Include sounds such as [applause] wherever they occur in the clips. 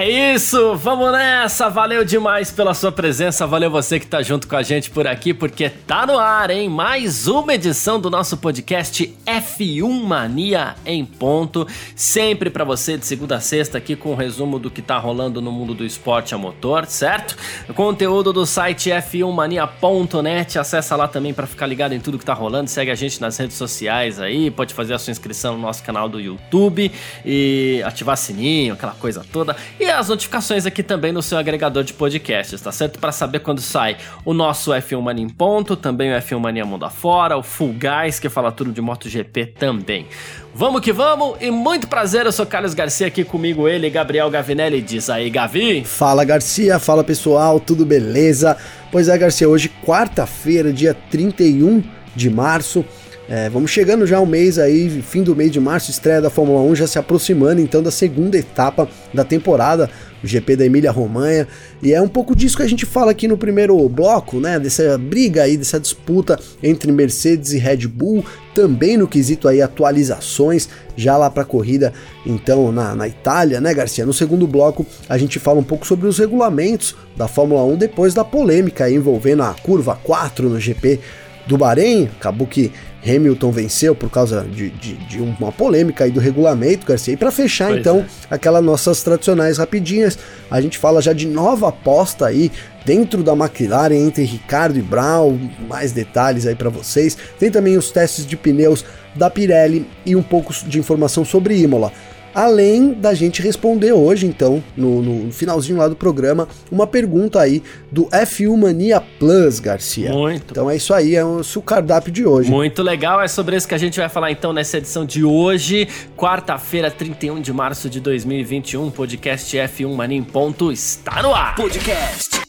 É isso, vamos nessa! Valeu demais pela sua presença, valeu você que tá junto com a gente por aqui, porque tá no ar, hein? Mais uma edição do nosso podcast F1 Mania em ponto, sempre para você de segunda a sexta aqui com um resumo do que tá rolando no mundo do esporte a motor, certo? O conteúdo do site f1mania.net, acessa lá também para ficar ligado em tudo que tá rolando, segue a gente nas redes sociais aí, pode fazer a sua inscrição no nosso canal do YouTube e ativar sininho, aquela coisa toda. E as notificações aqui também no seu agregador de podcasts, tá certo? Para saber quando sai o nosso F1 Mania em ponto, também o F1 Mania Mundo Afora, o Full Guys, que fala tudo de MotoGP também. Vamos que vamos e muito prazer, eu sou Carlos Garcia aqui comigo, ele, Gabriel Gavinelli. Diz aí, Gavi. Fala Garcia, fala pessoal, tudo beleza? Pois é, Garcia, hoje quarta-feira, dia 31 de março. É, vamos chegando já ao mês aí, fim do mês de março, estreia da Fórmula 1 já se aproximando então da segunda etapa da temporada, o GP da Emília Romanha. E é um pouco disso que a gente fala aqui no primeiro bloco, né? Dessa briga aí, dessa disputa entre Mercedes e Red Bull, também no quesito aí atualizações, já lá para a corrida, então na, na Itália, né, Garcia? No segundo bloco a gente fala um pouco sobre os regulamentos da Fórmula 1 depois da polêmica aí envolvendo a curva 4 no GP do Bahrein, acabou que Hamilton venceu por causa de, de, de uma polêmica aí do regulamento, Garcia. E para fechar, pois então, é. aquelas nossas tradicionais rapidinhas, a gente fala já de nova aposta aí dentro da McLaren entre Ricardo e Brown, mais detalhes aí para vocês. Tem também os testes de pneus da Pirelli e um pouco de informação sobre Imola. Além da gente responder hoje, então, no, no, finalzinho lá do programa, uma pergunta aí do F1 Mania Plus, Garcia. Muito. Então é isso aí, é o seu cardápio de hoje. Muito legal, é sobre isso que a gente vai falar então nessa edição de hoje, quarta-feira, 31 de março de 2021. Podcast F1 Mania em ponto está no ar. Podcast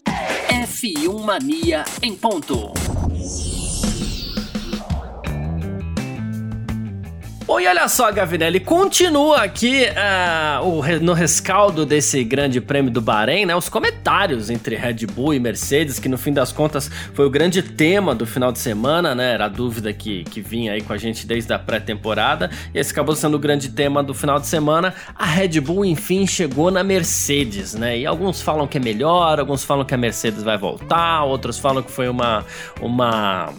F1 Mania em ponto. Oi, olha só, Gavinelli, continua aqui uh, o, no rescaldo desse grande prêmio do Bahrein, né? Os comentários entre Red Bull e Mercedes, que no fim das contas foi o grande tema do final de semana, né? Era a dúvida que, que vinha aí com a gente desde a pré-temporada, e esse acabou sendo o grande tema do final de semana. A Red Bull, enfim, chegou na Mercedes, né? E alguns falam que é melhor, alguns falam que a Mercedes vai voltar, outros falam que foi uma. uma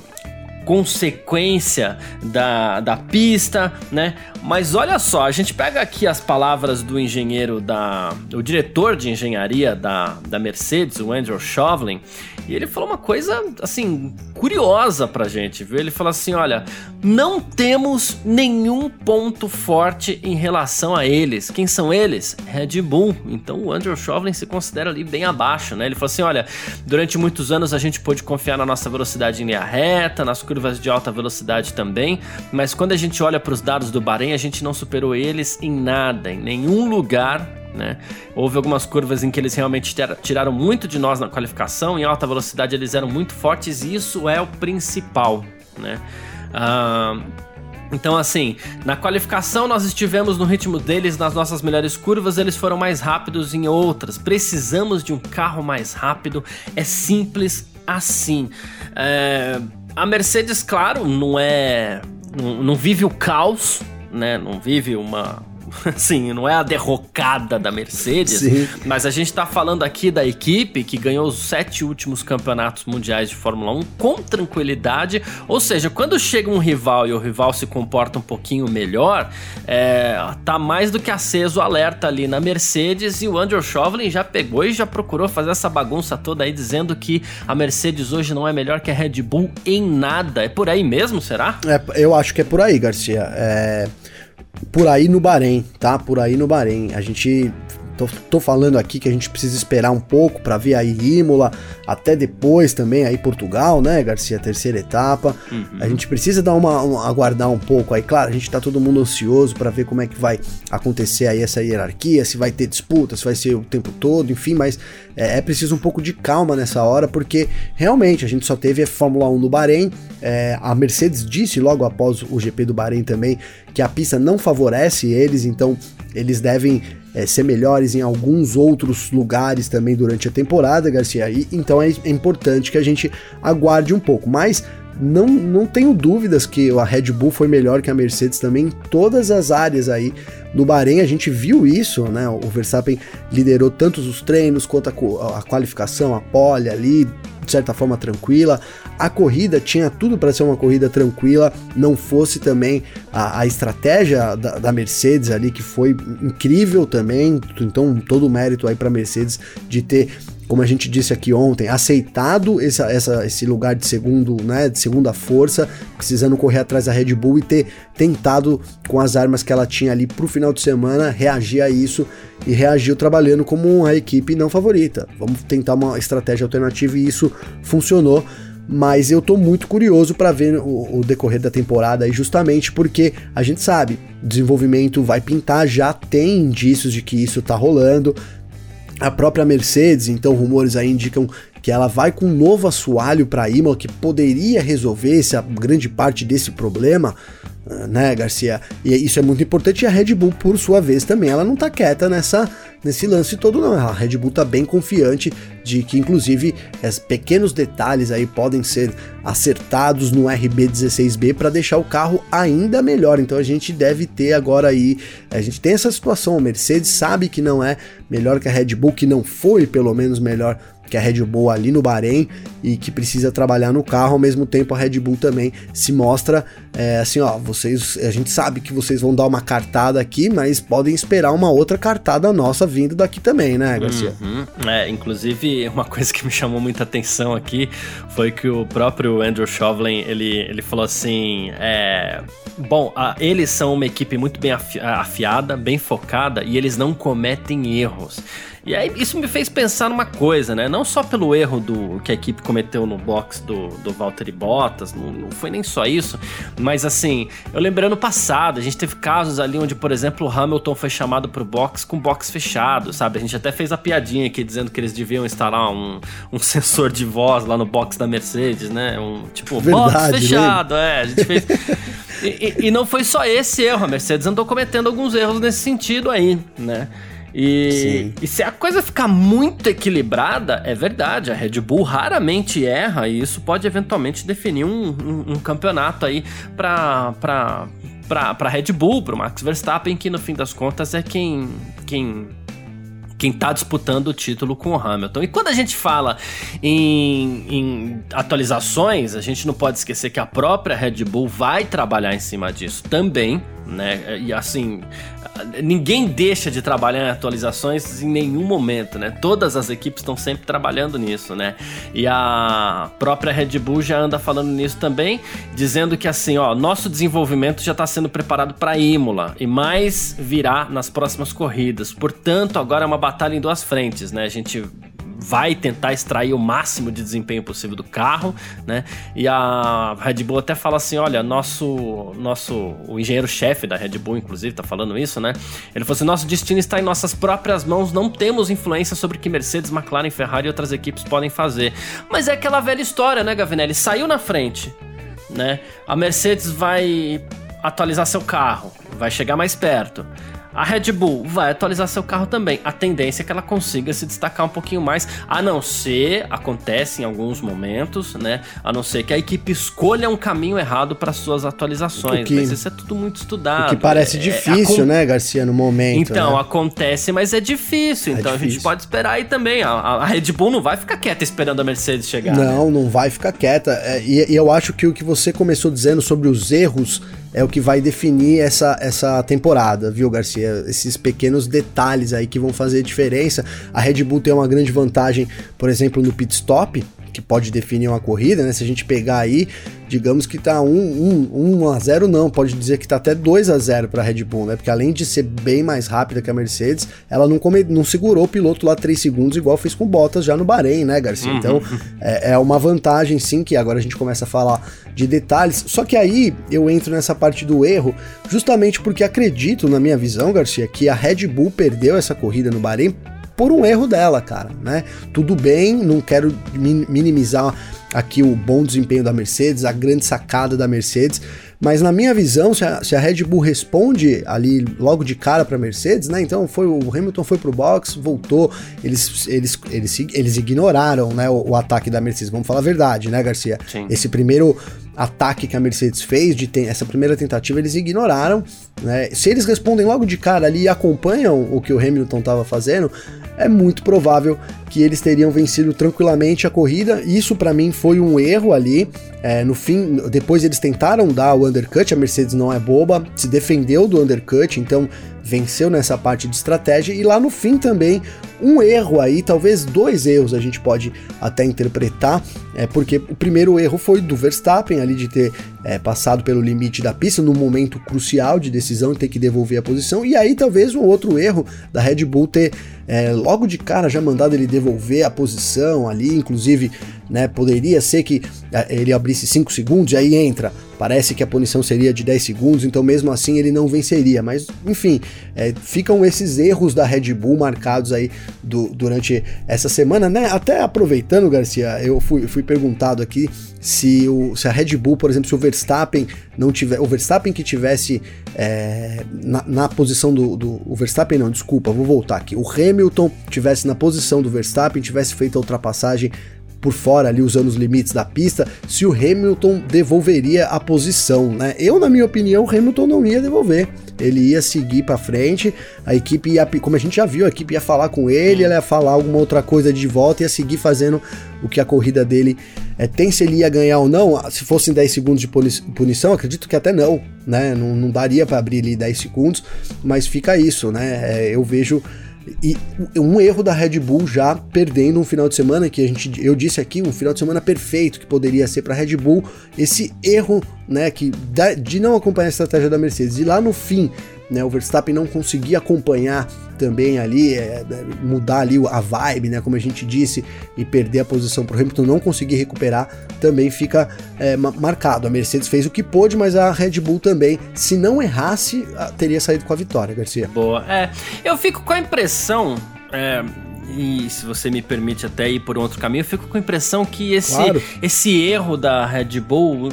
consequência da, da pista, né? Mas olha só, a gente pega aqui as palavras do engenheiro da. o diretor de engenharia da, da Mercedes, o Andrew Shovlin, e ele falou uma coisa assim, curiosa pra gente, viu? Ele falou assim: olha, não temos nenhum ponto forte em relação a eles. Quem são eles? Red Bull. Então o Andrew Shovlin se considera ali bem abaixo, né? Ele falou assim: olha, durante muitos anos a gente pôde confiar na nossa velocidade em linha reta, nas curvas de alta velocidade também, mas quando a gente olha para os dados do Bahrein, a gente não superou eles em nada, em nenhum lugar né? Houve algumas curvas em que eles realmente tiraram muito de nós na qualificação, em alta velocidade eles eram muito fortes e isso é o principal. Né? Uh, então, assim, na qualificação nós estivemos no ritmo deles nas nossas melhores curvas, eles foram mais rápidos em outras. Precisamos de um carro mais rápido, é simples assim. É, a Mercedes, claro, não é. Não, não vive o caos, né? Não vive uma, [laughs] Sim, não é a derrocada da Mercedes, Sim. mas a gente tá falando aqui da equipe que ganhou os sete últimos campeonatos mundiais de Fórmula 1 com tranquilidade. Ou seja, quando chega um rival e o rival se comporta um pouquinho melhor, é, tá mais do que aceso o alerta ali na Mercedes e o Andrew Chauvelin já pegou e já procurou fazer essa bagunça toda aí dizendo que a Mercedes hoje não é melhor que a Red Bull em nada. É por aí mesmo, será? É, eu acho que é por aí, Garcia. É por aí no Bahrein, tá? Por aí no Bahrein. A gente Tô, tô, falando aqui que a gente precisa esperar um pouco para ver aí Imola, até depois também aí Portugal, né, Garcia, terceira etapa. Uhum. A gente precisa dar uma, aguardar um pouco aí, claro, a gente tá todo mundo ansioso para ver como é que vai acontecer aí essa hierarquia, se vai ter disputa, se vai ser o tempo todo, enfim, mas é, é preciso um pouco de calma nessa hora, porque realmente a gente só teve a Fórmula 1 no Bahrein, é, a Mercedes disse logo após o GP do Bahrein também que a pista não favorece eles, então eles devem é, ser melhores em alguns outros lugares também durante a temporada, Garcia. E, então é, é importante que a gente aguarde um pouco. Mas não, não tenho dúvidas que a Red Bull foi melhor que a Mercedes também em todas as áreas aí. No Bahrein a gente viu isso, né? O Verstappen liderou tanto os treinos quanto a, a qualificação, a pole ali, de certa forma tranquila. A corrida tinha tudo para ser uma corrida tranquila, não fosse também a, a estratégia da, da, Mercedes ali, que foi incrível também. Então, todo o mérito aí para Mercedes de ter como a gente disse aqui ontem, aceitado essa, essa, esse lugar de segundo, né, de segunda força, precisando correr atrás da Red Bull e ter tentado com as armas que ela tinha ali pro final de semana reagir a isso e reagiu trabalhando como uma equipe não favorita. Vamos tentar uma estratégia alternativa e isso funcionou mas eu tô muito curioso para ver o, o, decorrer da temporada aí, justamente porque a gente sabe, desenvolvimento vai pintar, já tem indícios de que isso tá rolando. A própria Mercedes, então rumores aí indicam que ela vai com um novo assoalho para Imola que poderia resolver essa grande parte desse problema, né, Garcia? E isso é muito importante. E a Red Bull, por sua vez, também, ela não tá quieta nessa nesse lance todo, não. A Red Bull tá bem confiante de que, inclusive, esses pequenos detalhes aí podem ser acertados no RB16B para deixar o carro ainda melhor. Então a gente deve ter agora aí, a gente tem essa situação. A Mercedes sabe que não é melhor que a Red Bull, que não foi pelo menos melhor que a Red Bull ali no Bahrein e que precisa trabalhar no carro, ao mesmo tempo a Red Bull também se mostra é, assim, ó, vocês, a gente sabe que vocês vão dar uma cartada aqui, mas podem esperar uma outra cartada nossa vindo daqui também, né, Garcia? Uhum. É, inclusive uma coisa que me chamou muita atenção aqui foi que o próprio Andrew Chauvelin, ele, ele falou assim, é, bom, a, eles são uma equipe muito bem afiada, bem focada e eles não cometem erros. E aí isso me fez pensar numa coisa, né? Não só pelo erro do que a equipe cometeu no box do, do Valtteri Bottas, não, não foi nem só isso, mas assim, eu lembrei ano passado, a gente teve casos ali onde, por exemplo, o Hamilton foi chamado pro box com box fechado, sabe? A gente até fez a piadinha aqui dizendo que eles deviam instalar um, um [laughs] sensor de voz lá no box da Mercedes, né? Um tipo, Verdade, box né? fechado, né? é, a gente fez. e, e, e não foi só esse erro, a Mercedes andou cometendo alguns erros nesse sentido aí, né? E, e, se a coisa ficar muito equilibrada, é verdade, a Red Bull raramente erra e isso pode eventualmente definir um, um, um campeonato aí para para Red Bull, para Max Verstappen, que no fim das contas é quem quem quem está disputando o título com o Hamilton. E quando a gente fala em, em, atualizações, a gente não pode esquecer que a própria Red Bull vai trabalhar em cima disso também, né? E assim, ninguém deixa de trabalhar em atualizações em nenhum momento, né? Todas as equipes estão sempre trabalhando nisso, né? E a própria Red Bull já anda falando nisso também, dizendo que assim, ó, nosso desenvolvimento já está sendo preparado para Imola e mais virá nas próximas corridas. Portanto, agora é uma batalha em duas frentes, né? A gente vai tentar extrair o máximo de desempenho possível do carro, né? E a Red Bull até fala assim, olha, nosso nosso o engenheiro-chefe da Red Bull inclusive tá falando isso, né? Ele falou assim: "Nosso destino está em nossas próprias mãos, não temos influência sobre o que Mercedes, McLaren, Ferrari e outras equipes podem fazer". Mas é aquela velha história, né, Gavinelli? Saiu na frente, né? A Mercedes vai atualizar seu carro, vai chegar mais perto. A Red Bull vai atualizar seu carro também. A tendência é que ela consiga se destacar um pouquinho mais, a não ser, acontece em alguns momentos, né? A não ser que a equipe escolha um caminho errado para suas atualizações. Que, mas isso é tudo muito estudado. O que parece é, difícil, é, né, Garcia, no momento. Então, né? acontece, mas é difícil. É então difícil. a gente pode esperar aí também. A, a, Red Bull não vai ficar quieta esperando a Mercedes chegar. Não, né? não vai ficar quieta. É, e, e eu acho que o que você começou dizendo sobre os erros é o que vai definir essa, essa temporada, viu, Garcia? Esses pequenos detalhes aí que vão fazer diferença. A Red Bull tem uma grande vantagem, por exemplo, no pit stop, que pode definir uma corrida, né? Se a gente pegar aí, digamos que tá 1 um, um, um a 0 não, pode dizer que tá até 2 a 0 para Red Bull, né? Porque além de ser bem mais rápida que a Mercedes, ela não, come, não segurou o piloto lá 3 segundos igual fez com Bottas já no Bahrein, né, Garcia? Uhum. Então, [laughs] é, é uma vantagem sim que agora a gente começa a falar de detalhes. Só que aí eu entro nessa parte do erro, justamente porque acredito, na minha visão, Garcia, que a Red Bull perdeu essa corrida no Bahrein por um erro dela, cara, né? Tudo bem, não quero minimizar aqui o bom desempenho da Mercedes, a grande sacada da Mercedes, mas na minha visão, se a, se a Red Bull responde ali logo de cara para a Mercedes, né? Então foi o Hamilton foi pro box, voltou, eles eles eles, eles ignoraram, né, o, o ataque da Mercedes. Vamos falar a verdade, né, Garcia? Sim. Esse primeiro ataque que a Mercedes fez, de essa primeira tentativa, eles ignoraram. Né? Se eles respondem logo de cara ali e acompanham o que o Hamilton estava fazendo, é muito provável que eles teriam vencido tranquilamente a corrida. Isso para mim foi um erro ali. É, no fim, depois eles tentaram dar o undercut, a Mercedes não é boba, se defendeu do undercut, então venceu nessa parte de estratégia. E lá no fim também, um erro aí, talvez dois erros a gente pode até interpretar, é porque o primeiro erro foi do Verstappen ali de ter é, passado pelo limite da pista no momento crucial de decisão e ter que devolver a posição, e aí talvez um outro erro da Red Bull ter é, logo de cara já mandado ele devolver a posição ali, inclusive né, poderia ser que é, ele abrisse 5 segundos e aí entra. Parece que a punição seria de 10 segundos, então mesmo assim ele não venceria. Mas enfim, é, ficam esses erros da Red Bull marcados aí do, durante essa semana, né? Até aproveitando, Garcia, eu fui, fui perguntado aqui se, o, se a Red Bull, por exemplo, se o Verstappen não tiver. O Verstappen que tivesse é, na, na, posição do, do. O Verstappen não, desculpa, vou voltar aqui. O Hamilton tivesse na posição do Verstappen, tivesse feito a ultrapassagem por fora ali usando os limites da pista, se o Hamilton devolveria a posição, né? Eu, na minha opinião, o Hamilton não ia devolver. Ele ia seguir para frente, a equipe ia, como a gente já viu, a equipe ia falar com ele, ela ia falar alguma outra coisa de volta e ia seguir fazendo o que a corrida dele é, tem se ele ia ganhar ou não. Se fossem 10 segundos de punição, acredito que até não, né? Não, não daria para abrir ali 10 segundos, mas fica isso, né? É, eu vejo e um erro da Red Bull já perdendo um final de semana que a gente eu disse aqui, um final de semana perfeito que poderia ser para Red Bull, esse erro, né, que de não acompanhar a estratégia da Mercedes e lá no fim né, o Verstappen não conseguir acompanhar também ali, é, é, mudar ali a vibe, né, como a gente disse, e perder a posição para o Hamilton não conseguir recuperar, também fica é, marcado. A Mercedes fez o que pôde, mas a Red Bull também, se não errasse, teria saído com a vitória, Garcia. Boa. É, eu fico com a impressão. É e se você me permite até ir por um outro caminho, eu fico com a impressão que esse, claro. esse erro da Red Bull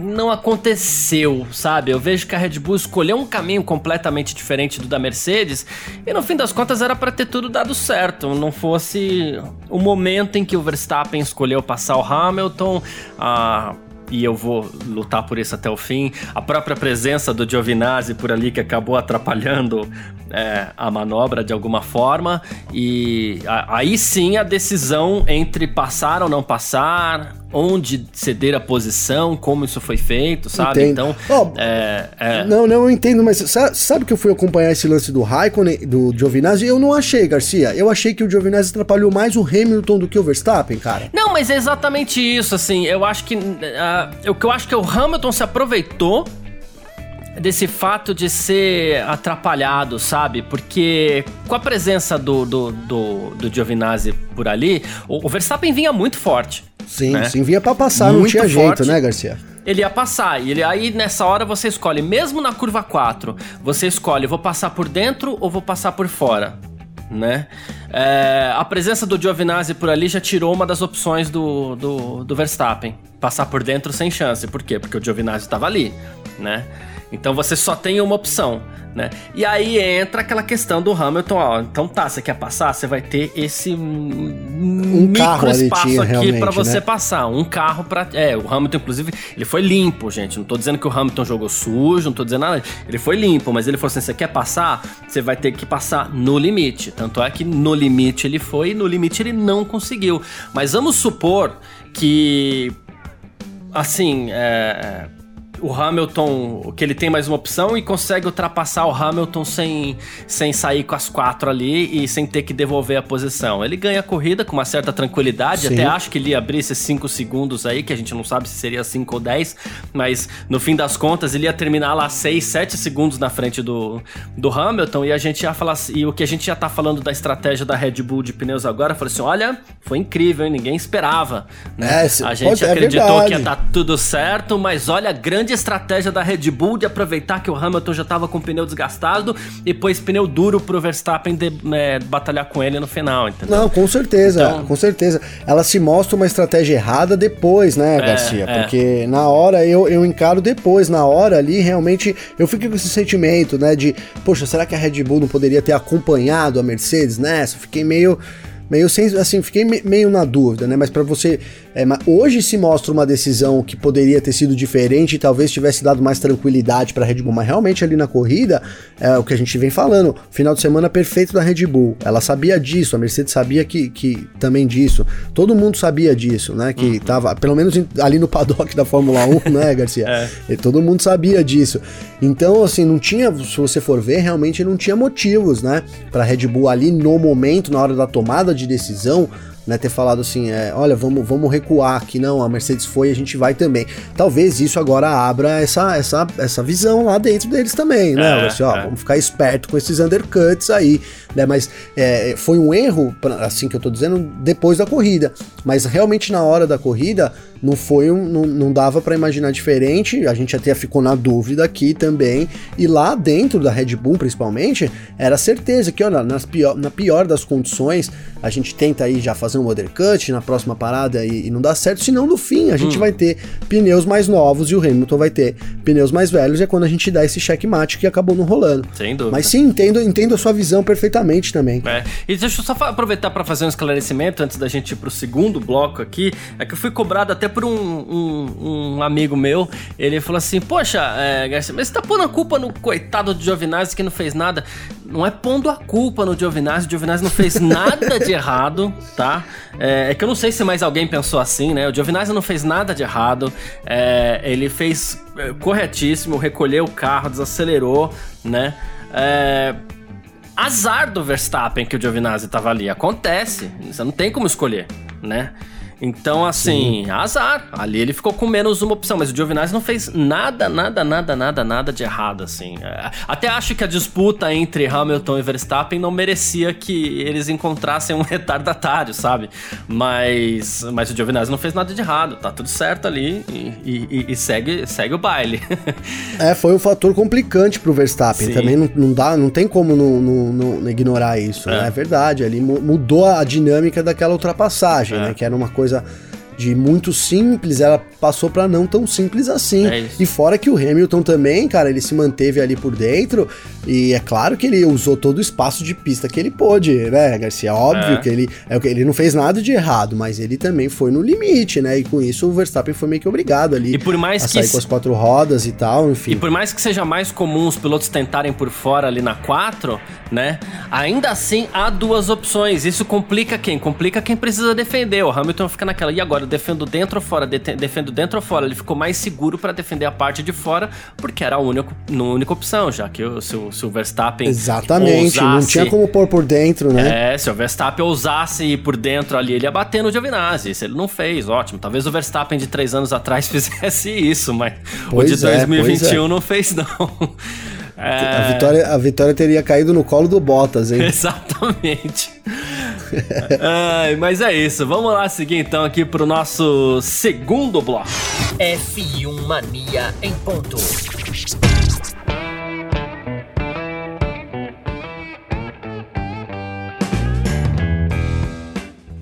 não aconteceu, sabe? Eu vejo que a Red Bull escolheu um caminho completamente diferente do da Mercedes e no fim das contas era para ter tudo dado certo, não fosse o momento em que o Verstappen escolheu passar o Hamilton, a e eu vou lutar por isso até o fim. A própria presença do Giovinazzi por ali que acabou atrapalhando é, a manobra de alguma forma. E aí sim a decisão entre passar ou não passar, onde ceder a posição, como isso foi feito, sabe? Entendo. Então. Oh, é, é... Não, não, eu entendo, mas sabe, sabe, que eu fui acompanhar esse lance do Raikkonen, do Giovinazzi? Eu não achei, Garcia. Eu achei que o Giovinazzi atrapalhou mais o Hamilton do que o Verstappen, cara. Não, mas é exatamente isso, assim. Eu acho que. Uh, o que eu acho que o Hamilton se aproveitou desse fato de ser atrapalhado, sabe? Porque com a presença do, do, do, do Giovinazzi por ali, o, o Verstappen vinha muito forte. Sim, né? sim, vinha para passar, muito não tinha forte. jeito, né, Garcia? Ele ia passar, e ele, aí nessa hora você escolhe, mesmo na curva 4, você escolhe, vou passar por dentro ou vou passar por fora, né? É, a presença do Giovinazzi por ali já tirou uma das opções do, do, do Verstappen. Passar por dentro sem chance. Por quê? Porque o Giovinazzi estava ali, né? Então você só tem uma opção, né? E aí entra aquela questão do Hamilton, ó, então tá, você quer passar, você vai ter esse um micro espaço aqui para você né? passar, um carro para, é, o Hamilton inclusive, ele foi limpo, gente, não tô dizendo que o Hamilton jogou sujo, não tô dizendo nada, ele foi limpo, mas ele falou assim, você quer passar, você vai ter que passar no limite. Tanto é que no limite ele foi e no limite ele não conseguiu. Mas vamos supor que assim, é, o Hamilton, que ele tem mais uma opção e consegue ultrapassar o Hamilton sem, sem sair com as quatro ali e sem ter que devolver a posição. Ele ganha a corrida com uma certa tranquilidade, Sim. até acho que ele ia abrir esses 5 segundos aí, que a gente não sabe se seria 5 ou 10, mas no fim das contas ele ia terminar lá 6, 7 segundos na frente do, do Hamilton e a gente ia falar e o que a gente já tá falando da estratégia da Red Bull de pneus agora, falou assim, olha, foi incrível, hein? ninguém esperava. Né? É, a gente pode, é acreditou é que ia dar tudo certo, mas olha a grande estratégia da Red Bull de aproveitar que o Hamilton já tava com o pneu desgastado e pôs pneu duro pro Verstappen de, é, batalhar com ele no final, entendeu? Não, com certeza, então... com certeza. Ela se mostra uma estratégia errada depois, né, é, Garcia? É. Porque na hora eu, eu encaro depois, na hora ali, realmente eu fiquei com esse sentimento, né, de, poxa, será que a Red Bull não poderia ter acompanhado a Mercedes nessa? Fiquei meio meio sem, assim, fiquei meio na dúvida, né? Mas para você, é, hoje se mostra uma decisão que poderia ter sido diferente e talvez tivesse dado mais tranquilidade para Red Bull, mas realmente ali na corrida é o que a gente vem falando, final de semana perfeito da Red Bull. Ela sabia disso, a Mercedes sabia que, que também disso. Todo mundo sabia disso, né? Que uhum. tava, pelo menos ali no paddock da Fórmula 1, né, [laughs] Garcia? é. E todo mundo sabia disso. Então, assim, não tinha, se você for ver, realmente não tinha motivos, né, para Red Bull ali no momento, na hora da tomada de decisão, né, ter falado assim, é, olha, vamos, vamos recuar aqui, não, a Mercedes foi, a gente vai também. Talvez isso agora abra essa, essa, essa visão lá dentro deles também, né? É, assim, ó, é. Vamos ficar esperto com esses undercuts aí, né? Mas é, foi um erro, assim que eu tô dizendo, depois da corrida. Mas realmente na hora da corrida, não foi um, não, não dava para imaginar diferente. A gente até ficou na dúvida aqui também. E lá dentro da Red Bull, principalmente, era certeza que, olha, nas pior, na pior das condições, a gente tenta aí já fazer um undercut na próxima parada e, e não dá certo. Senão, no fim, a gente hum. vai ter pneus mais novos e o Hamilton vai ter pneus mais velhos. E é quando a gente dá esse checkmate que acabou não rolando. Sem dúvida. Mas sim, entendo, entendo a sua visão perfeitamente também. É. E deixa eu só aproveitar para fazer um esclarecimento antes da gente ir pro segundo bloco aqui. É que eu fui cobrado até por um, um, um amigo meu. Ele falou assim: Poxa, é, Garcia, mas você tá pondo a culpa no coitado do Giovinazzi que não fez nada. Não é pondo a culpa no Giovinazzi. O Giovinazzi não fez nada de errado, tá? É, é, que eu não sei se mais alguém pensou assim, né? O Giovinazzi não fez nada de errado. É, ele fez é, corretíssimo, recolheu o carro, desacelerou, né? É, azar do Verstappen que o Giovinazzi tava ali. Acontece. Você não tem como escolher, né? Então, assim, Sim. azar. Ali ele ficou com menos uma opção, mas o Giovinazzi não fez nada, nada, nada, nada, nada de errado, assim. É, até acho que a disputa entre Hamilton e Verstappen não merecia que eles encontrassem um [laughs] retardatário, sabe? Mas, mas o Giovinazzi não fez nada de errado, tá tudo certo ali e, e, e segue, segue o baile. [laughs] é, foi um fator complicante pro Verstappen. Sim. Também não, não, dá, não tem como não, não, não ignorar isso, é. né? É verdade, ali mudou a dinâmica daquela ultrapassagem, é. né? Que era uma coisa coisa de muito simples, ela passou para não tão simples assim. É e fora que o Hamilton também, cara, ele se manteve ali por dentro e é claro que ele usou todo o espaço de pista que ele pôde, né, Garcia? Óbvio é. que ele é ele não fez nada de errado, mas ele também foi no limite, né? E com isso o Verstappen foi meio que obrigado ali e por mais a sair que com as quatro rodas e tal, enfim. E por mais que seja mais comum os pilotos tentarem por fora ali na 4, né? Ainda assim há duas opções. Isso complica quem? Complica quem precisa defender. O Hamilton fica naquela e agora defendo dentro ou fora, defendo dentro ou fora. Ele ficou mais seguro para defender a parte de fora, porque era a única, a única opção, já que se, o, se o Verstappen. Exatamente, ousasse, não tinha como pôr por dentro, né? É, se o Verstappen ousasse ir por dentro ali, ele ia bater no Giovinazzi. Se ele não fez, ótimo. Talvez o Verstappen de três anos atrás [laughs] fizesse isso, mas pois o de 2021 é, não fez, não. É... A, vitória, a vitória teria caído no colo do Bottas, hein? [laughs] Exatamente. Ai, mas é isso. Vamos lá seguir então aqui pro nosso segundo bloco. F1 Mania em ponto.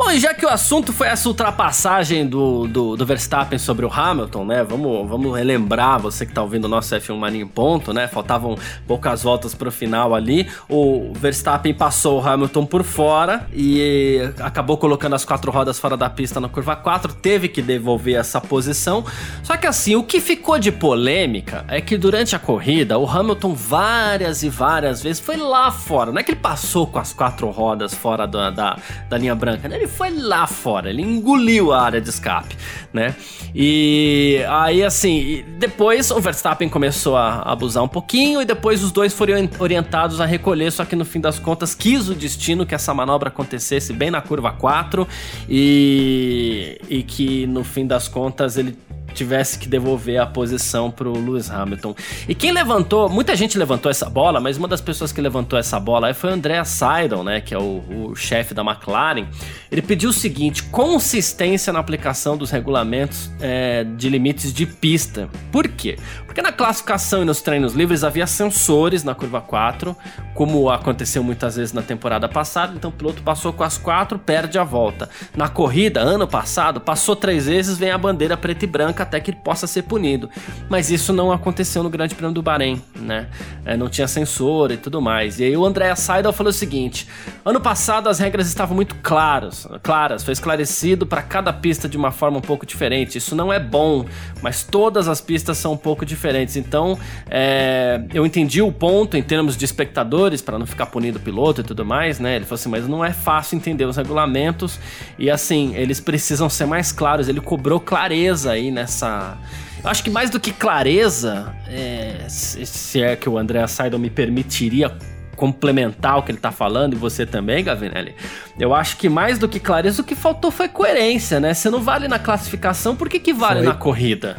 Bom, e já que o assunto foi essa ultrapassagem do, do, do, Verstappen sobre o Hamilton, né? Vamos, vamos relembrar, você que tá ouvindo o nosso F1 Mania em ponto, né? Faltavam poucas voltas pro final ali. O Verstappen passou o Hamilton por fora e acabou colocando as quatro rodas fora da pista na curva 4, teve que devolver essa posição. Só que assim, o que ficou de polêmica é que durante a corrida, o Hamilton várias e várias vezes foi lá fora. Não é que ele passou com as quatro rodas fora da, da, da linha branca, né? Ele foi lá fora, ele engoliu a área de escape, né? E aí, assim, depois o Verstappen começou a abusar um pouquinho e depois os dois foram orientados a recolher, só que no fim das contas quis o destino que essa manobra acontecesse bem na curva 4 e, e que no fim das contas ele tivesse que devolver a posição pro Lewis Hamilton. E quem levantou, muita gente levantou essa bola, mas uma das pessoas que levantou essa bola foi o Andrea Seidel, né, que é o, o chefe da McLaren. Ele pediu o seguinte: consistência na aplicação dos regulamentos é, de limites de pista. Por quê? Porque na classificação e nos treinos livres havia sensores na curva 4, como aconteceu muitas vezes na temporada passada, então o piloto passou com as quatro, perde a volta. Na corrida, ano passado, passou três vezes, vem a bandeira preta e branca até que ele possa ser punido. Mas isso não aconteceu no Grande Prêmio do Bahrein, né? É, não tinha sensor e tudo mais. E aí o André Seidel falou o seguinte: ano passado as regras estavam muito claras, claras, foi esclarecido para cada pista de uma forma um pouco diferente. Isso não é bom, mas todas as pistas são um pouco diferentes diferentes. Então, é, eu entendi o ponto em termos de espectadores, para não ficar punido o piloto e tudo mais, né? Ele falou assim, mas não é fácil entender os regulamentos e assim, eles precisam ser mais claros. Ele cobrou clareza aí nessa. Eu acho que mais do que clareza, é, se é que o André Seidel me permitiria complementar o que ele tá falando, e você também, Gavinelli, eu acho que mais do que clareza, o que faltou foi coerência, né? Se não vale na classificação, por que, que vale foi. na corrida?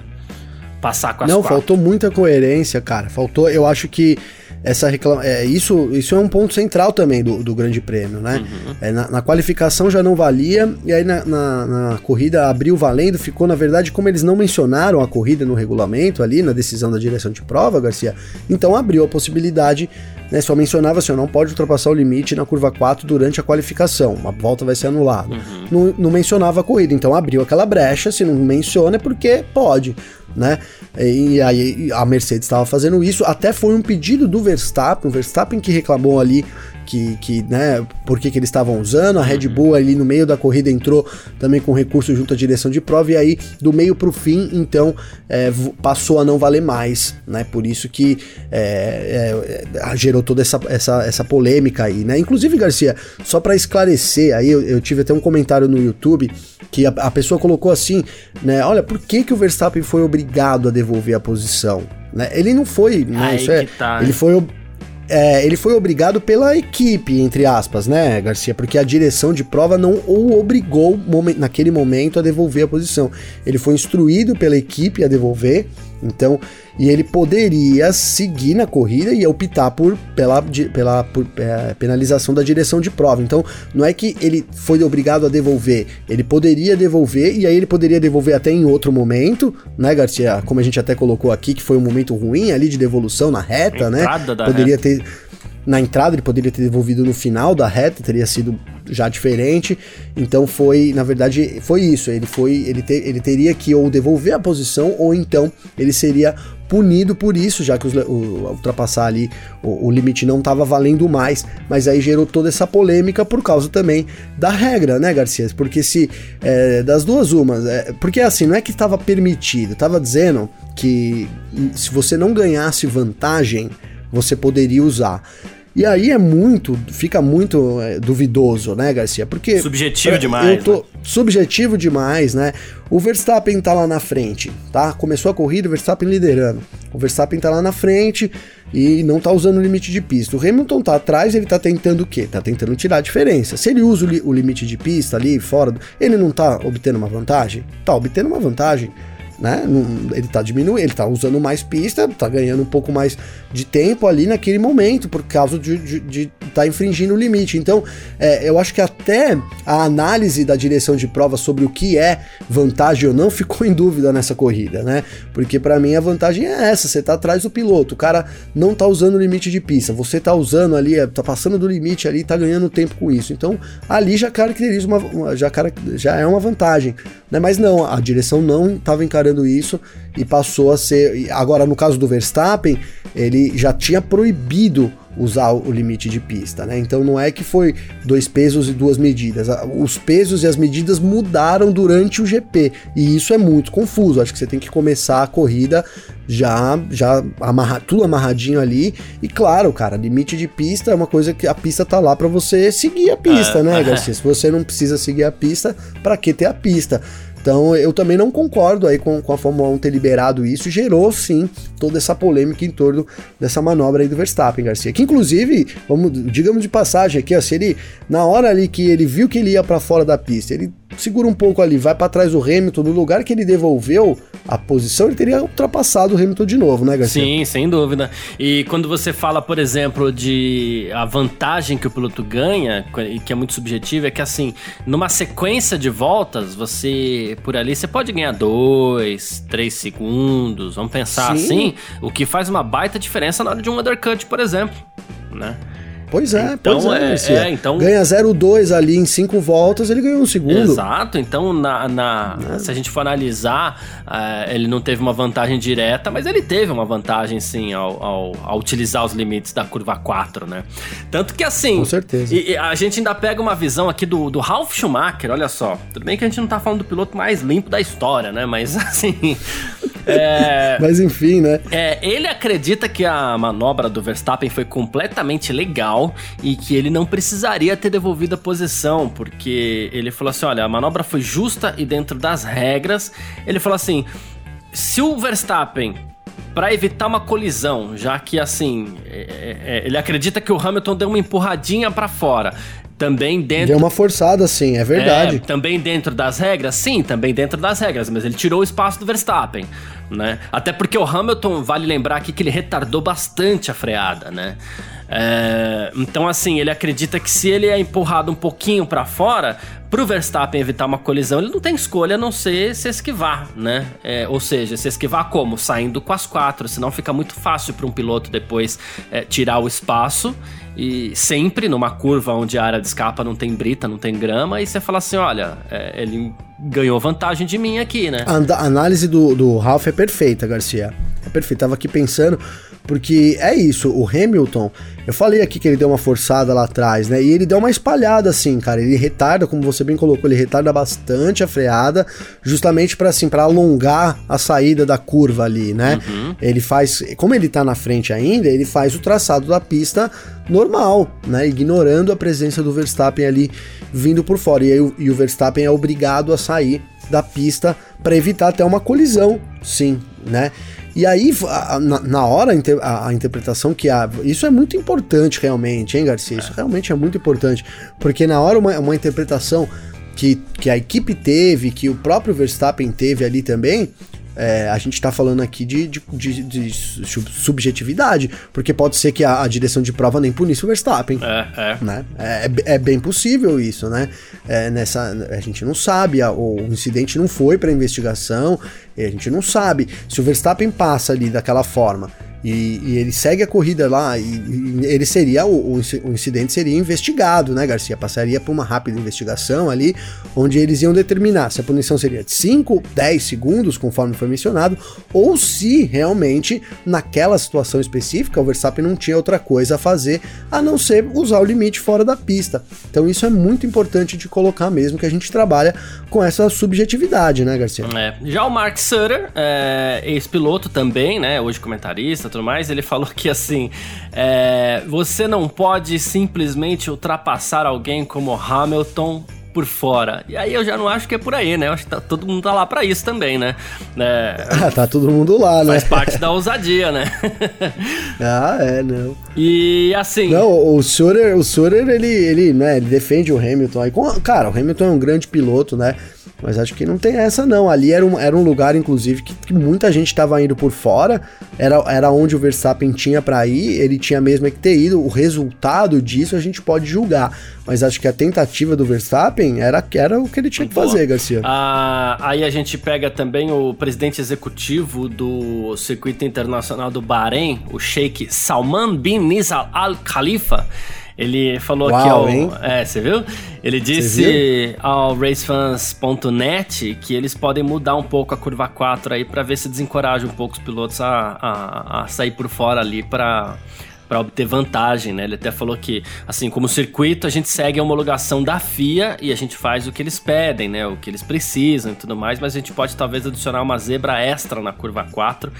Passar com as Não, quatro. faltou muita coerência, cara. Faltou, eu acho que essa reclama é, isso, isso é um ponto central também do, do Grande Prêmio, né? Uhum. É, na, na, qualificação já não valia, e aí na, na, na, corrida abriu valendo, ficou, na verdade, como eles não mencionaram a corrida no regulamento ali, na decisão da direção de prova, Garcia, então abriu a possibilidade, né? Só mencionava assim, não pode ultrapassar o limite na curva 4 durante a qualificação, uma volta vai ser anulada. Uhum. Não, não mencionava a corrida, então abriu aquela brecha, se não menciona é porque pode né? E aí a Mercedes estava fazendo isso, até foi um pedido do Verstappen, o Verstappen que reclamou ali que, que né, por que, que eles estavam usando. A Red uhum. Bull ali no meio da corrida entrou também com recurso junto à direção de prova, e aí do meio para o fim, então é, passou a não valer mais, né? Por isso que é, é, gerou toda essa, essa, essa polêmica aí, né? Inclusive, Garcia, só para esclarecer, aí eu, eu, tive até um comentário no YouTube que a, a pessoa colocou assim, né? Olha, por que, que o Verstappen foi obrigado a devolver a posição? Né? Ele não foi, né? Isso é, tá, ele foi é, ele foi obrigado pela equipe, entre aspas, né, Garcia? Porque a direção de prova não o obrigou naquele momento a devolver a posição. Ele foi instruído pela equipe a devolver, então, e ele poderia seguir na corrida e optar por pela, pela por, é, penalização da direção de prova. Então, não é que ele foi obrigado a devolver, ele poderia devolver e aí ele poderia devolver até em outro momento, né, Garcia? Como a gente até colocou aqui, que foi um momento ruim ali de devolução na reta, né? Poderia reta. ter na entrada, ele poderia ter devolvido no final da reta, teria sido já diferente. Então foi, na verdade, foi isso. Ele foi, ele, te, ele teria que ou devolver a posição ou então ele seria punido por isso, já que os, o, ultrapassar ali o, o limite não estava valendo mais, mas aí gerou toda essa polêmica por causa também da regra, né, Garcia? Porque se é, das duas umas, é, porque assim não é que estava permitido, estava dizendo que se você não ganhasse vantagem, você poderia usar. E aí é muito, fica muito é, duvidoso, né, Garcia? Porque. Subjetivo demais. Tô, né? Subjetivo demais, né? O Verstappen tá lá na frente, tá? Começou a corrida, o Verstappen liderando. O Verstappen tá lá na frente e não tá usando o limite de pista. O Hamilton tá atrás, ele tá tentando o quê? Tá tentando tirar a diferença. Se ele usa o, li o limite de pista ali fora, ele não tá obtendo uma vantagem? Tá obtendo uma vantagem né? Ele tá diminuindo, ele tá usando mais pista, tá ganhando um pouco mais de tempo ali naquele momento, por causa de estar tá infringindo o limite. Então, é, eu acho que até a análise da direção de prova sobre o que é vantagem ou não [laughs] ficou em dúvida nessa corrida, né? Porque para mim a vantagem é essa: você tá atrás do piloto, o cara não tá usando o limite de pista, você tá usando ali, é, tá passando do limite ali, tá ganhando tempo com isso. Então, ali já caracteriza uma, já, já é uma vantagem, né? Mas não, a direção não estava encarando isso e passou a ser. Agora, no caso do Verstappen, ele já tinha proibido usar o limite de pista, né? Então não é que foi dois pesos e duas medidas. Os pesos e as medidas mudaram durante o GP e isso é muito confuso. Acho que você tem que começar a corrida já já amarra, tudo amarradinho ali e claro, cara, limite de pista é uma coisa que a pista tá lá para você seguir a pista, é, né, Garcia? Se você não precisa seguir a pista, para que ter a pista? Então eu também não concordo aí com, com a Fórmula 1 ter liberado isso, gerou sim toda essa polêmica em torno dessa manobra aí do Verstappen, Garcia. Que inclusive, vamos, digamos de passagem aqui, ó, se ele, na hora ali que ele viu que ele ia para fora da pista, ele segura um pouco ali, vai para trás do Hamilton, no lugar que ele devolveu a posição, ele teria ultrapassado o Hamilton de novo, né, Garcia? Sim, sem dúvida. E quando você fala, por exemplo, de a vantagem que o piloto ganha, e que é muito subjetiva, é que assim, numa sequência de voltas, você, por ali, você pode ganhar dois, três segundos, vamos pensar Sim. assim, o que faz uma baita diferença na hora de um undercut, por exemplo, né? Pois é, então, pois é, é, é, então Ganha 0,2 ali em 5 voltas, ele ganhou um segundo. Exato, então na, na é. se a gente for analisar, uh, ele não teve uma vantagem direta, mas ele teve uma vantagem sim ao, ao, ao, utilizar os limites da curva 4, né? Tanto que assim. Com certeza. E, e a gente ainda pega uma visão aqui do, do Ralf Schumacher, olha só. Tudo bem que a gente não tá falando do piloto mais limpo da história, né? Mas [laughs] assim. É, Mas enfim, né? É, ele acredita que a manobra do Verstappen foi completamente legal e que ele não precisaria ter devolvido a posição, porque ele falou assim: olha, a manobra foi justa e dentro das regras. Ele falou assim: se o Verstappen para evitar uma colisão, já que assim, é, é, é, ele acredita que o Hamilton deu uma empurradinha para fora. Também dentro. Deu uma forçada, sim, é verdade. É, também dentro das regras? Sim, também dentro das regras, mas ele tirou o espaço do Verstappen, né? Até porque o Hamilton, vale lembrar aqui que ele retardou bastante a freada, né? É, então, assim, ele acredita que se ele é empurrado um pouquinho para fora, pro Verstappen evitar uma colisão, ele não tem escolha a não ser se esquivar, né? É, ou seja, se esquivar como? Saindo com as quatro, senão fica muito fácil para um piloto depois é, tirar o espaço e sempre numa curva onde a área de escapa não tem brita, não tem grama, e você fala assim: olha, é, ele ganhou vantagem de mim aqui, né? A análise do, do Ralph é perfeita, Garcia. É perfeita. Tava aqui pensando, porque é isso, o Hamilton, eu falei aqui que ele deu uma forçada lá atrás, né? E ele deu uma espalhada assim, cara. Ele retarda, como você bem colocou, ele retarda bastante a freada, justamente para assim, para alongar a saída da curva ali, né? Uhum. Ele faz, como ele tá na frente ainda, ele faz o traçado da pista normal, né? Ignorando a presença do Verstappen ali vindo por fora. E, aí, e o Verstappen é obrigado a sair da pista para evitar até uma colisão, sim, né? E aí, na, na hora, a, a, interpretação que há. Isso é muito importante, realmente, hein, Garcia? Isso é. realmente é muito importante. Porque na hora, uma, uma interpretação que, que a equipe teve, que o próprio Verstappen teve ali também, é, a gente está falando aqui de, de, de, de, subjetividade, porque pode ser que a, a, direção de prova nem punisse o Verstappen. É, é. Né? É, é, é bem possível isso, né? É, nessa, a gente não sabe, a, o incidente não foi para investigação, a gente não sabe. Se o Verstappen passa ali daquela forma e, e, ele segue a corrida lá, e, e ele seria, o, o, incidente seria investigado, né, Garcia? Passaria por uma rápida investigação ali, onde eles iam determinar se a punição seria de 5, 10 segundos, conforme foi mencionado, ou se realmente, naquela situação específica, o Verstappen não tinha outra coisa a fazer a não ser usar o limite fora da pista. Então isso é muito importante de colocar mesmo, que a gente trabalha com essa subjetividade, né, Garcia? É. Já o Mark Sutter, é, ex-piloto também, né, hoje comentarista, tudo mais, ele falou que assim, é, você não pode simplesmente ultrapassar alguém como Hamilton por fora. E aí eu já não acho que é por aí, né? Eu acho que tá, todo mundo tá lá para isso também, né? É, [laughs] ah, tá todo mundo lá, né? Faz parte da ousadia, né? [laughs] ah, é, não. E assim. Não, o Surer, o Surer ele, ele, né, ele defende o Hamilton. Aí, cara, o Hamilton é um grande piloto, né? Mas acho que não tem essa, não. Ali era um, era um lugar, inclusive, que, que muita gente estava indo por fora. Era, era onde o Verstappen tinha para ir. Ele tinha mesmo que ter ido. O resultado disso a gente pode julgar. Mas acho que a tentativa do Verstappen era, era o que ele tinha que fazer, Garcia. Ah, aí a gente pega também o presidente executivo do Circuito Internacional do Bahrein, o Sheikh Salman bin Nizal Al Khalifa. Ele falou Uau, aqui ao. Hein? É, você viu? Ele disse ao racefans.net que eles podem mudar um pouco a curva 4 aí para ver se desencoraja um pouco os pilotos a, a, a sair por fora ali para para obter vantagem, né? Ele até falou que, assim, como circuito, a gente segue a homologação da FIA e a gente faz o que eles pedem, né? O que eles precisam e tudo mais, mas a gente pode talvez adicionar uma zebra extra na curva 4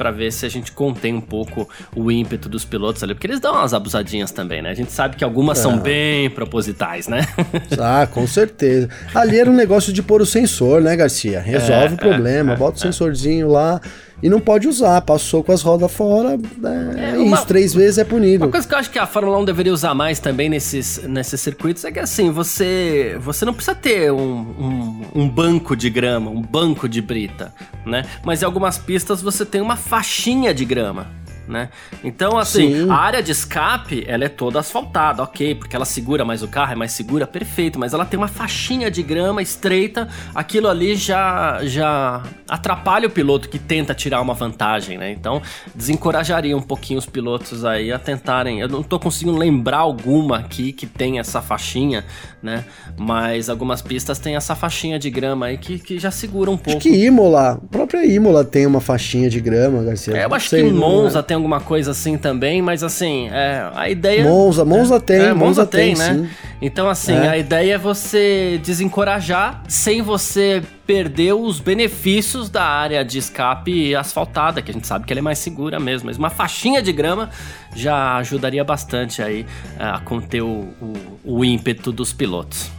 para ver se a gente contém um pouco o ímpeto dos pilotos ali, porque eles dão umas abusadinhas também, né? A gente sabe que algumas é. são bem propositais, né? [laughs] Ah, com certeza. Ali era um negócio de pôr o sensor, né, Garcia? Resolve é, o problema, é, bota o é. sensorzinho lá e não pode usar. Passou com as rodas fora, é, é uma, isso, três vezes é punido. Uma coisa que eu acho que a Fórmula 1 deveria usar mais também nesses, nesses circuitos é que assim, você, você não precisa ter um, um, um banco de grama, um banco de brita, né? Mas em algumas pistas você tem uma faixinha de grama né? Então, assim, Sim. a área de escape, ela é toda asfaltada, ok, porque ela segura mais o carro, é mais segura, perfeito, mas ela tem uma faixinha de grama estreita, aquilo ali já, já atrapalha o piloto que tenta tirar uma vantagem, né? Então, desencorajaria um pouquinho os pilotos aí a tentarem. Eu não tô conseguindo lembrar alguma aqui que tem essa faixinha, né? Mas algumas pistas têm essa faixinha de grama aí que, que já segura um pouco. Acho que Imola, a própria Imola tem uma faixinha de grama, Garcia. É, eu acho sei, que Monza é. tem alguma coisa assim também, mas assim, é, a ideia. Monza, Monza é, tem, é, Monza, Monza tem, tem, né? Sim. Então, assim, é. a ideia é você desencorajar sem você perder os benefícios da área de escape asfaltada, que a gente sabe que ela é mais segura mesmo. Mas uma faixinha de grama já ajudaria bastante aí é, a conter o, o, o ímpeto dos pilotos.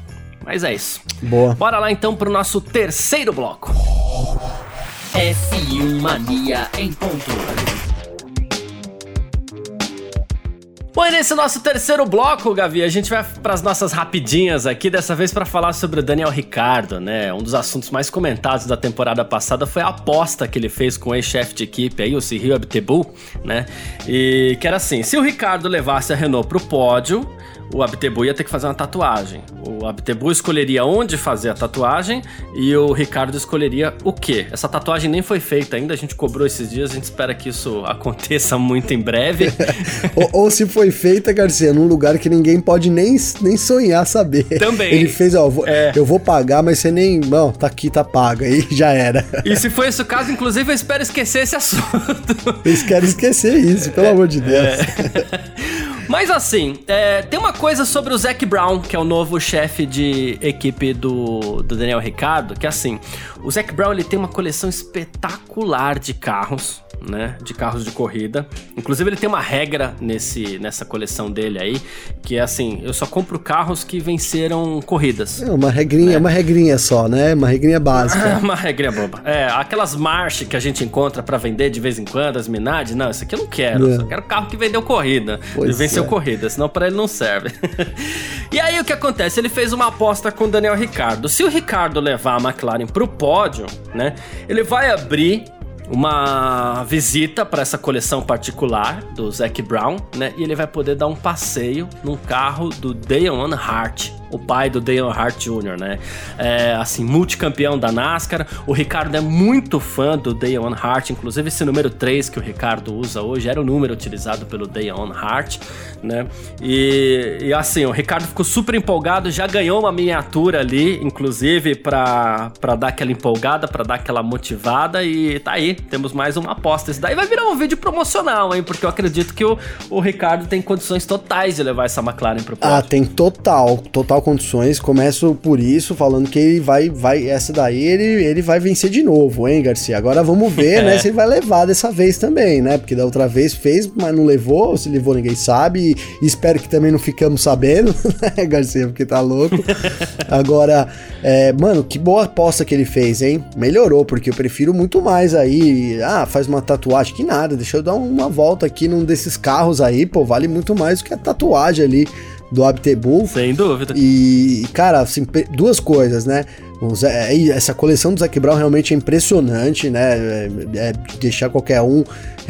Mas é isso. Boa. Bora lá então pro nosso terceiro bloco. F1 Mania em ponto. Bom, e nesse nosso terceiro bloco, Gavi, a gente vai para as nossas rapidinhas aqui, dessa vez para falar sobre o Daniel Ricardo, né? Um dos assuntos mais comentados da temporada passada foi a aposta que ele fez com o ex-chefe de equipe aí, o Cyril Abtebu, né? E que era assim, se o Ricardo levasse a Renault pro pódio, o Abtebu ia ter que fazer uma tatuagem. O Abtebu escolheria onde fazer a tatuagem e o Ricardo escolheria o que. Essa tatuagem nem foi feita ainda, a gente cobrou esses dias, a gente espera que isso [laughs] aconteça muito em breve. [laughs] ou, ou, se foi feita, Garcia, num lugar que ninguém pode nem, nem sonhar saber. Também. Ele fez, ó, vou, é. eu vou pagar, mas você nem. Não, tá aqui, tá paga. E já era. E se foi esse o caso, inclusive, eu espero esquecer esse assunto. Eles querem esquecer isso, pelo é, amor de [laughs] Deus. É. Mas assim, é, tem uma coisa sobre o Zac Brown, que é o novo chefe de equipe do, do Daniel Ricardo, que é assim, o Zac Brown ele tem uma coleção espetacular de carros né, de carros de corrida. Inclusive ele tem uma regra nesse, nessa coleção dele aí, que é assim, eu só compro carros que venceram corridas. É uma regrinha, né? uma regrinha só, né? Uma regrinha básica. [laughs] uma regrinha boba. É, aquelas March que a gente encontra para vender de vez em quando, as Minardi, não, isso aqui eu não quero. É. Eu só quero carro que vendeu corrida. Pois e venceu é. corrida, senão para ele não serve. [laughs] e aí o que acontece? Ele fez uma aposta com o Daniel Ricardo. Se o Ricardo levar a McLaren pro pódio, né, ele vai abrir uma visita para essa coleção particular do Zac Brown, né? E ele vai poder dar um passeio num carro do Dale Hart, o pai do Dale Hart Jr., né? É, assim, multicampeão da NASCAR. O Ricardo é muito fã do Dale Hart, inclusive esse número 3 que o Ricardo usa hoje era o número utilizado pelo Dale Hart, né? E, e assim, o Ricardo ficou super empolgado, já ganhou uma miniatura ali, inclusive, para dar aquela empolgada, para dar aquela motivada e tá aí, temos mais uma aposta. Isso daí vai virar um vídeo promocional, hein? Porque eu acredito que o, o Ricardo tem condições totais de levar essa McLaren pro pódio. Ah, tem total, total condições. Começo por isso, falando que ele vai, vai essa daí ele, ele vai vencer de novo, hein, Garcia? Agora vamos ver, né, [laughs] é. né, se ele vai levar dessa vez também, né? Porque da outra vez fez, mas não levou, se levou ninguém sabe. E espero que também não ficamos sabendo, [laughs] né, Garcia, porque tá louco. [laughs] Agora, é, mano, que boa aposta que ele fez, hein? Melhorou, porque eu prefiro muito mais aí. Ah, faz uma tatuagem, que nada, deixa eu dar uma volta aqui num desses carros aí, pô, vale muito mais do que a tatuagem ali do Abtebu. Sem dúvida. E, cara, assim, duas coisas, né? É, essa coleção do Zac Brown realmente é impressionante, né? É, é deixar qualquer um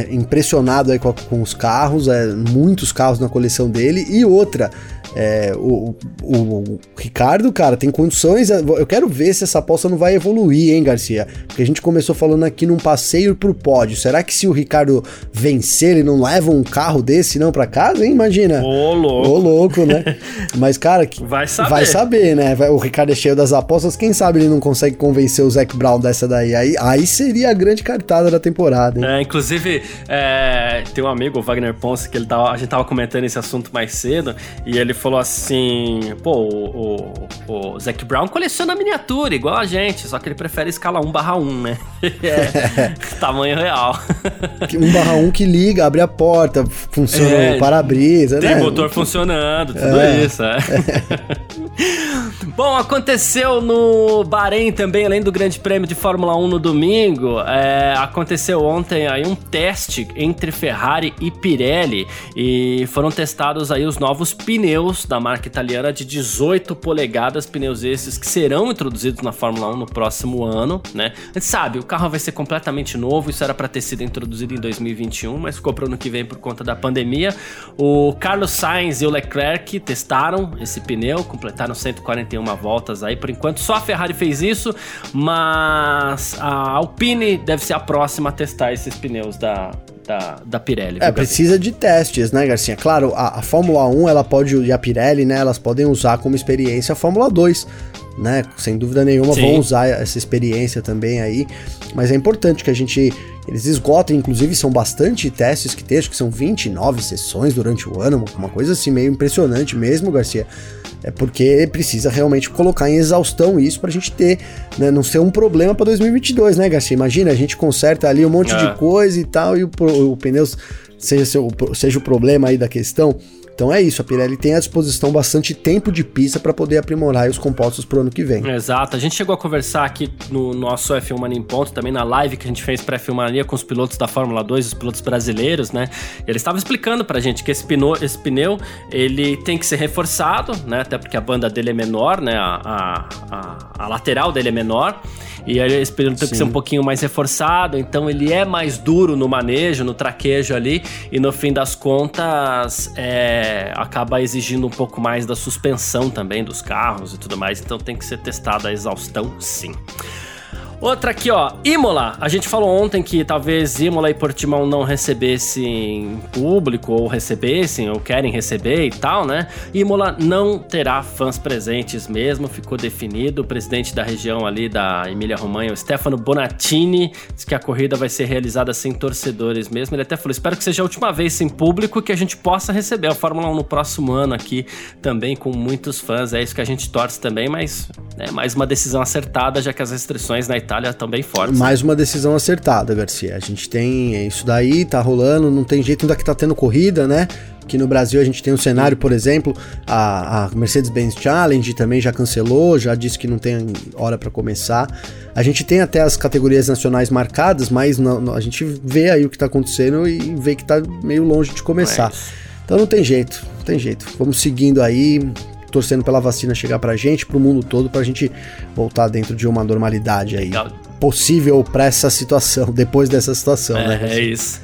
impressionado aí com, com os carros, é, muitos carros na coleção dele. E outra, é, o, o, o, Ricardo, cara, tem condições. Eu quero ver se essa aposta não vai evoluir, hein, Garcia? Porque a gente começou falando aqui num passeio pro pódio. Será que se o Ricardo vencer, ele não leva um carro desse não para casa, hein? Imagina. Ô, louco. Ô, louco, né? [laughs] Mas, cara, vai saber, vai saber né? O Ricardo é cheio das apostas. Quem sabe ele não consegue convencer o Zac Brown dessa daí. Aí, aí seria a grande cartada da temporada, hein? É, inclusive, é, tem um amigo, o Wagner Ponce, que ele tava, a gente tava comentando esse assunto mais cedo, e ele falou assim: pô, o, o, o Zac Brown coleciona miniatura, igual a gente, só que ele prefere escala 1 barra 1, né? [laughs] é, [laughs] tamanho real. 1 barra 1 que liga, abre a porta, funciona é, o para-brisa, né? Tem motor funcionando, tudo é. isso, é. [laughs] [laughs] Bom, aconteceu no Bahrein também, além do Grande Prêmio de Fórmula 1 no domingo, é, aconteceu ontem aí um teste entre Ferrari e Pirelli e foram testados aí os novos pneus da marca italiana de 18 polegadas, pneus esses que serão introduzidos na Fórmula 1 no próximo ano, né? A gente sabe, o carro vai ser completamente novo, isso era para ter sido introduzido em 2021, mas ficou para ano que vem por conta da pandemia. O Carlos Sainz e o Leclerc testaram esse pneu, completaram 141 voltas aí. Por enquanto, só a Ferrari fez isso, mas a Alpine deve ser a próxima a testar esses pneus da, da, da Pirelli. É, precisa de testes, né, Garcia? Claro, a, a, Fórmula 1 ela pode, e a Pirelli, né, elas podem usar como experiência a Fórmula 2, né? Sem dúvida nenhuma Sim. vão usar essa experiência também aí, mas é importante que a gente eles esgotem, inclusive são bastante testes que tem, acho que são 29 sessões durante o ano, uma coisa assim meio impressionante mesmo, Garcia. É porque precisa realmente colocar em exaustão isso pra gente ter, né, não ser um problema para 2022, né, Garcia? Imagina, a gente conserta ali um monte é. de coisa e tal e o, o pneu seja, seja o problema aí da questão. Então é isso, a Pirelli tem à disposição bastante tempo de pista para poder aprimorar os compostos pro ano que vem. Exato, a gente chegou a conversar aqui no nosso F1 Mania em Ponto, também na live que a gente fez para F1 Mania com os pilotos da Fórmula 2, os pilotos brasileiros, né? Eles estavam explicando pra gente que esse pneu, esse pneu, ele tem que ser reforçado, né? Até porque a banda dele é menor, né? A, a, a, a lateral dele é menor. E aí esse pneu tem que ser um pouquinho mais reforçado, então ele é mais duro no manejo, no traquejo ali, e no fim das contas é, acaba exigindo um pouco mais da suspensão também dos carros e tudo mais, então tem que ser testado a exaustão sim. Outra aqui, ó, Imola. A gente falou ontem que talvez Imola e Portimão não recebessem público, ou recebessem, ou querem receber e tal, né? Imola não terá fãs presentes mesmo, ficou definido. O presidente da região ali da Emília-Romanha, o Stefano Bonatini, disse que a corrida vai ser realizada sem torcedores mesmo. Ele até falou: espero que seja a última vez sem público que a gente possa receber a Fórmula 1 no próximo ano aqui, também com muitos fãs. É isso que a gente torce também, mas é mais uma decisão acertada, já que as restrições na Itália Itália também fortes. Mais uma decisão acertada, Garcia. A gente tem isso daí, tá rolando, não tem jeito, ainda que tá tendo corrida, né? Aqui no Brasil a gente tem um cenário, por exemplo, a, a Mercedes-Benz Challenge também já cancelou, já disse que não tem hora para começar. A gente tem até as categorias nacionais marcadas, mas não, não, a gente vê aí o que tá acontecendo e vê que tá meio longe de começar. É então não tem jeito, não tem jeito. Vamos seguindo aí, torcendo pela vacina chegar pra gente, pro mundo todo, pra gente voltar dentro de uma normalidade aí. Legal. Possível para essa situação, [laughs] depois dessa situação, é, né? É isso.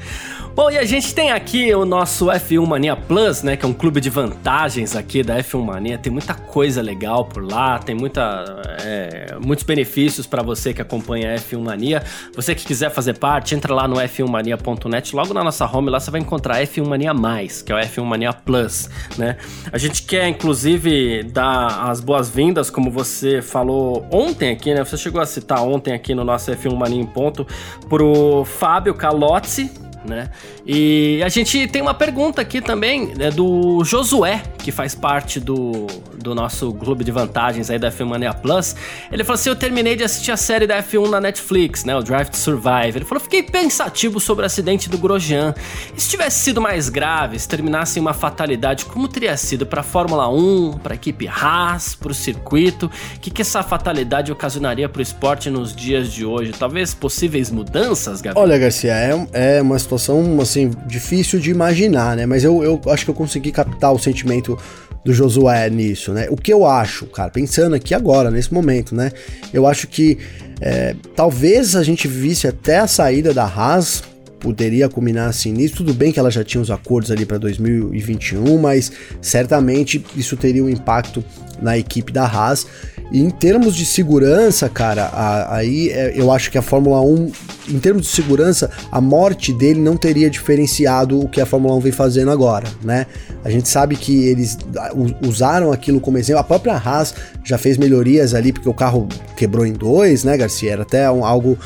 Bom, e a gente tem aqui o nosso F1 Mania Plus, né? Que é um clube de vantagens aqui da F1 Mania. Tem muita coisa legal por lá, tem muita, é, muitos benefícios para você que acompanha a F1 Mania. Você que quiser fazer parte, entra lá no f1mania.net. Logo na nossa home lá você vai encontrar F1 Mania Mais, que é o F1 Mania Plus, né? A gente quer, inclusive, dar as boas-vindas, como você falou ontem aqui, né? Você chegou a citar ontem aqui no nosso F1 Mania em Ponto, pro Fábio Calozzi né? E a gente tem uma pergunta aqui também né, do Josué, que faz parte do, do nosso clube de vantagens aí da F1 Mania Plus. Ele falou assim: Eu terminei de assistir a série da F1 na Netflix, né? O Drive to Survive. Ele falou: Fiquei pensativo sobre o acidente do Grosjean. E se tivesse sido mais grave, se terminasse em uma fatalidade, como teria sido para Fórmula 1, para a equipe Haas, para o circuito? O que, que essa fatalidade ocasionaria para o esporte nos dias de hoje? Talvez possíveis mudanças, Gabriel? Olha, Garcia, é, é uma situação assim difícil de imaginar, né? Mas eu, eu acho que eu consegui captar o sentimento do Josué nisso, né? O que eu acho, cara, pensando aqui agora, nesse momento, né? Eu acho que é, talvez a gente visse até a saída da Haas poderia culminar assim nisso. Tudo bem que ela já tinha os acordos ali para 2021, mas certamente isso teria um impacto na equipe da Haas. E em termos de segurança, cara, a, aí é, eu acho que a Fórmula 1, em termos de segurança, a morte dele não teria diferenciado o que a Fórmula 1 vem fazendo agora, né? A gente sabe que eles usaram aquilo como exemplo. A própria Haas já fez melhorias ali, porque o carro quebrou em dois, né, Garcia? Era até um, algo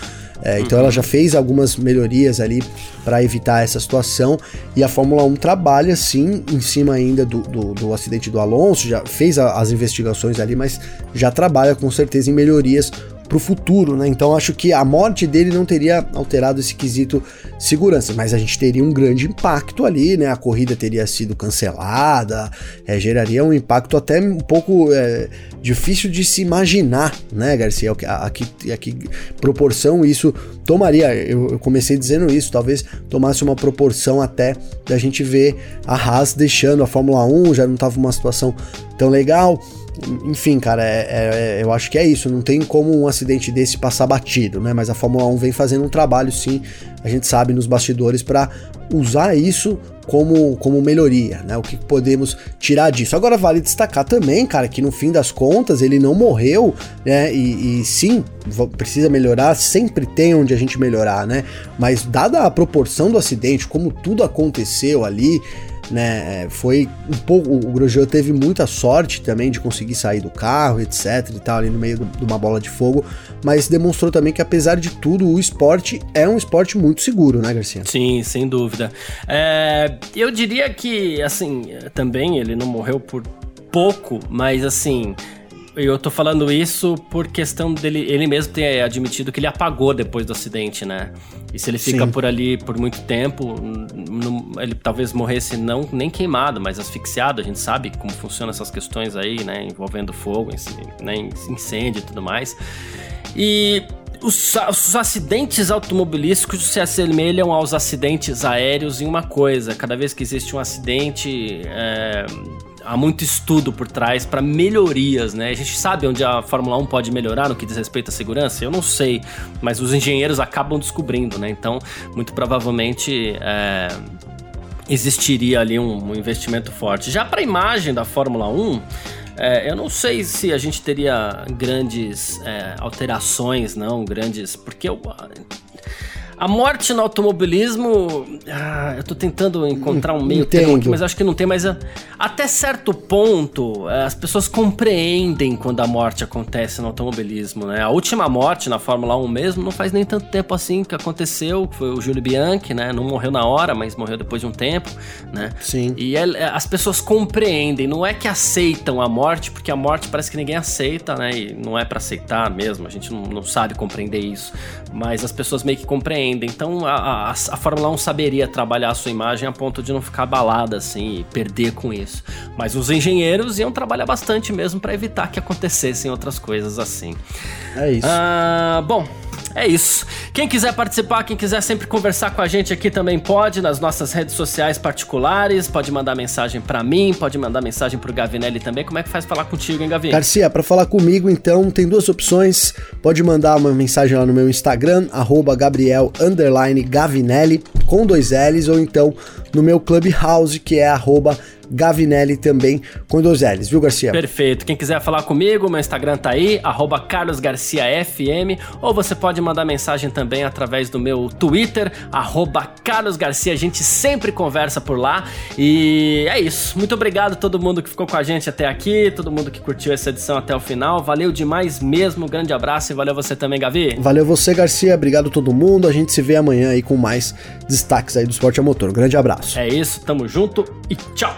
é, então ela já fez algumas melhorias ali para evitar essa situação. E a Fórmula 1 trabalha sim em cima ainda do, do, do acidente do Alonso, já fez a, as investigações ali, mas já trabalha com certeza em melhorias para o futuro, né? Então acho que a morte dele não teria alterado esse quesito segurança, mas a gente teria um grande impacto ali, né? A corrida teria sido cancelada, é, geraria um impacto até um pouco é, difícil de se imaginar, né, Garcia? A, a, que, a que proporção isso tomaria? Eu, eu comecei dizendo isso, talvez tomasse uma proporção até da gente ver a Haas deixando a Fórmula 1, já não estava uma situação tão legal enfim, cara, é, é, eu acho que é isso. Não tem como um acidente desse passar batido, né? Mas a Fórmula 1 vem fazendo um trabalho, sim, a gente sabe nos bastidores, para usar isso como, como melhoria, né? O que podemos tirar disso. Agora vale destacar também, cara, que no fim das contas ele não morreu, né? E, e sim, precisa melhorar, sempre tem onde a gente melhorar, né? Mas dada a proporção do acidente, como tudo aconteceu ali, né? É, foi um pouco. O Grosjean teve muita sorte também de conseguir sair do carro, etc. e tal, ali no meio de uma bola de fogo, mas demonstrou também que, apesar de tudo, o esporte é um esporte muito seguro, né, Garcia? Sim, sem dúvida. É, eu diria que, assim, também ele não morreu por pouco, mas assim eu tô falando isso por questão dele, ele mesmo ter admitido que ele apagou depois do acidente, né? E se ele fica Sim. por ali por muito tempo, ele talvez morresse não nem queimado, mas asfixiado. A gente sabe como funcionam essas questões aí, né? Envolvendo fogo, né? incêndio e tudo mais. E os, os, acidentes automobilísticos se assemelham aos acidentes aéreos em uma coisa: cada vez que existe um acidente, é, há muito estudo por trás para melhorias, né? A gente sabe onde a Fórmula 1 pode melhorar no que diz respeito à segurança? Eu não sei, mas os engenheiros acabam descobrindo, né? Então, muito provavelmente é, existiria ali um, um, investimento forte. Já para a imagem da Fórmula 1, é, eu não sei se a gente teria grandes é, alterações, não, grandes. Porque eu, a morte no automobilismo. Ah, eu tô tentando encontrar um meio termo aqui, mas acho que não tem. Mas ah, até certo ponto, eh, as pessoas compreendem quando a morte acontece no automobilismo, né? A última morte na Fórmula 1 mesmo não faz nem tanto tempo assim que aconteceu. Foi o Júlio Bianchi, né? Não morreu na hora, mas morreu depois de um tempo, né? Sim. E é, é, as pessoas compreendem, não é que aceitam a morte, porque a morte parece que ninguém aceita, né? E não é para aceitar mesmo, a gente não, não sabe compreender isso. Mas as pessoas meio que compreendem ainda. Então a, a, a, Fórmula 1 saberia trabalhar a sua imagem a ponto de não ficar abalada assim e perder com isso. Mas os engenheiros iam trabalhar bastante mesmo para evitar que acontecessem outras coisas assim. É isso. Ah, bom, é isso. Quem quiser participar, quem quiser sempre conversar com a gente aqui também pode nas nossas redes sociais particulares, pode mandar mensagem para mim, pode mandar mensagem pro Gavinelli também. Como é que faz falar contigo, hein, Gavi? Garcia, para falar comigo, então, tem duas opções. Pode mandar uma mensagem lá no meu Instagram, Gabriel Gavinelli, com dois L's, ou então no meu Clubhouse, que é arroba Gavinelli também com dois L's, viu, Garcia? Perfeito. Quem quiser falar comigo, meu Instagram tá aí, carlosgarciafm, ou você pode mandar mensagem também através do meu Twitter, carlosgarcia. A gente sempre conversa por lá. E é isso. Muito obrigado a todo mundo que ficou com a gente até aqui, todo mundo que curtiu essa edição até o final. Valeu demais mesmo. grande abraço e valeu você também, Gavi. Valeu você, Garcia. Obrigado a todo mundo. A gente se vê amanhã aí com mais destaques aí do esporte a motor. Um grande abraço. É isso, tamo junto e tchau.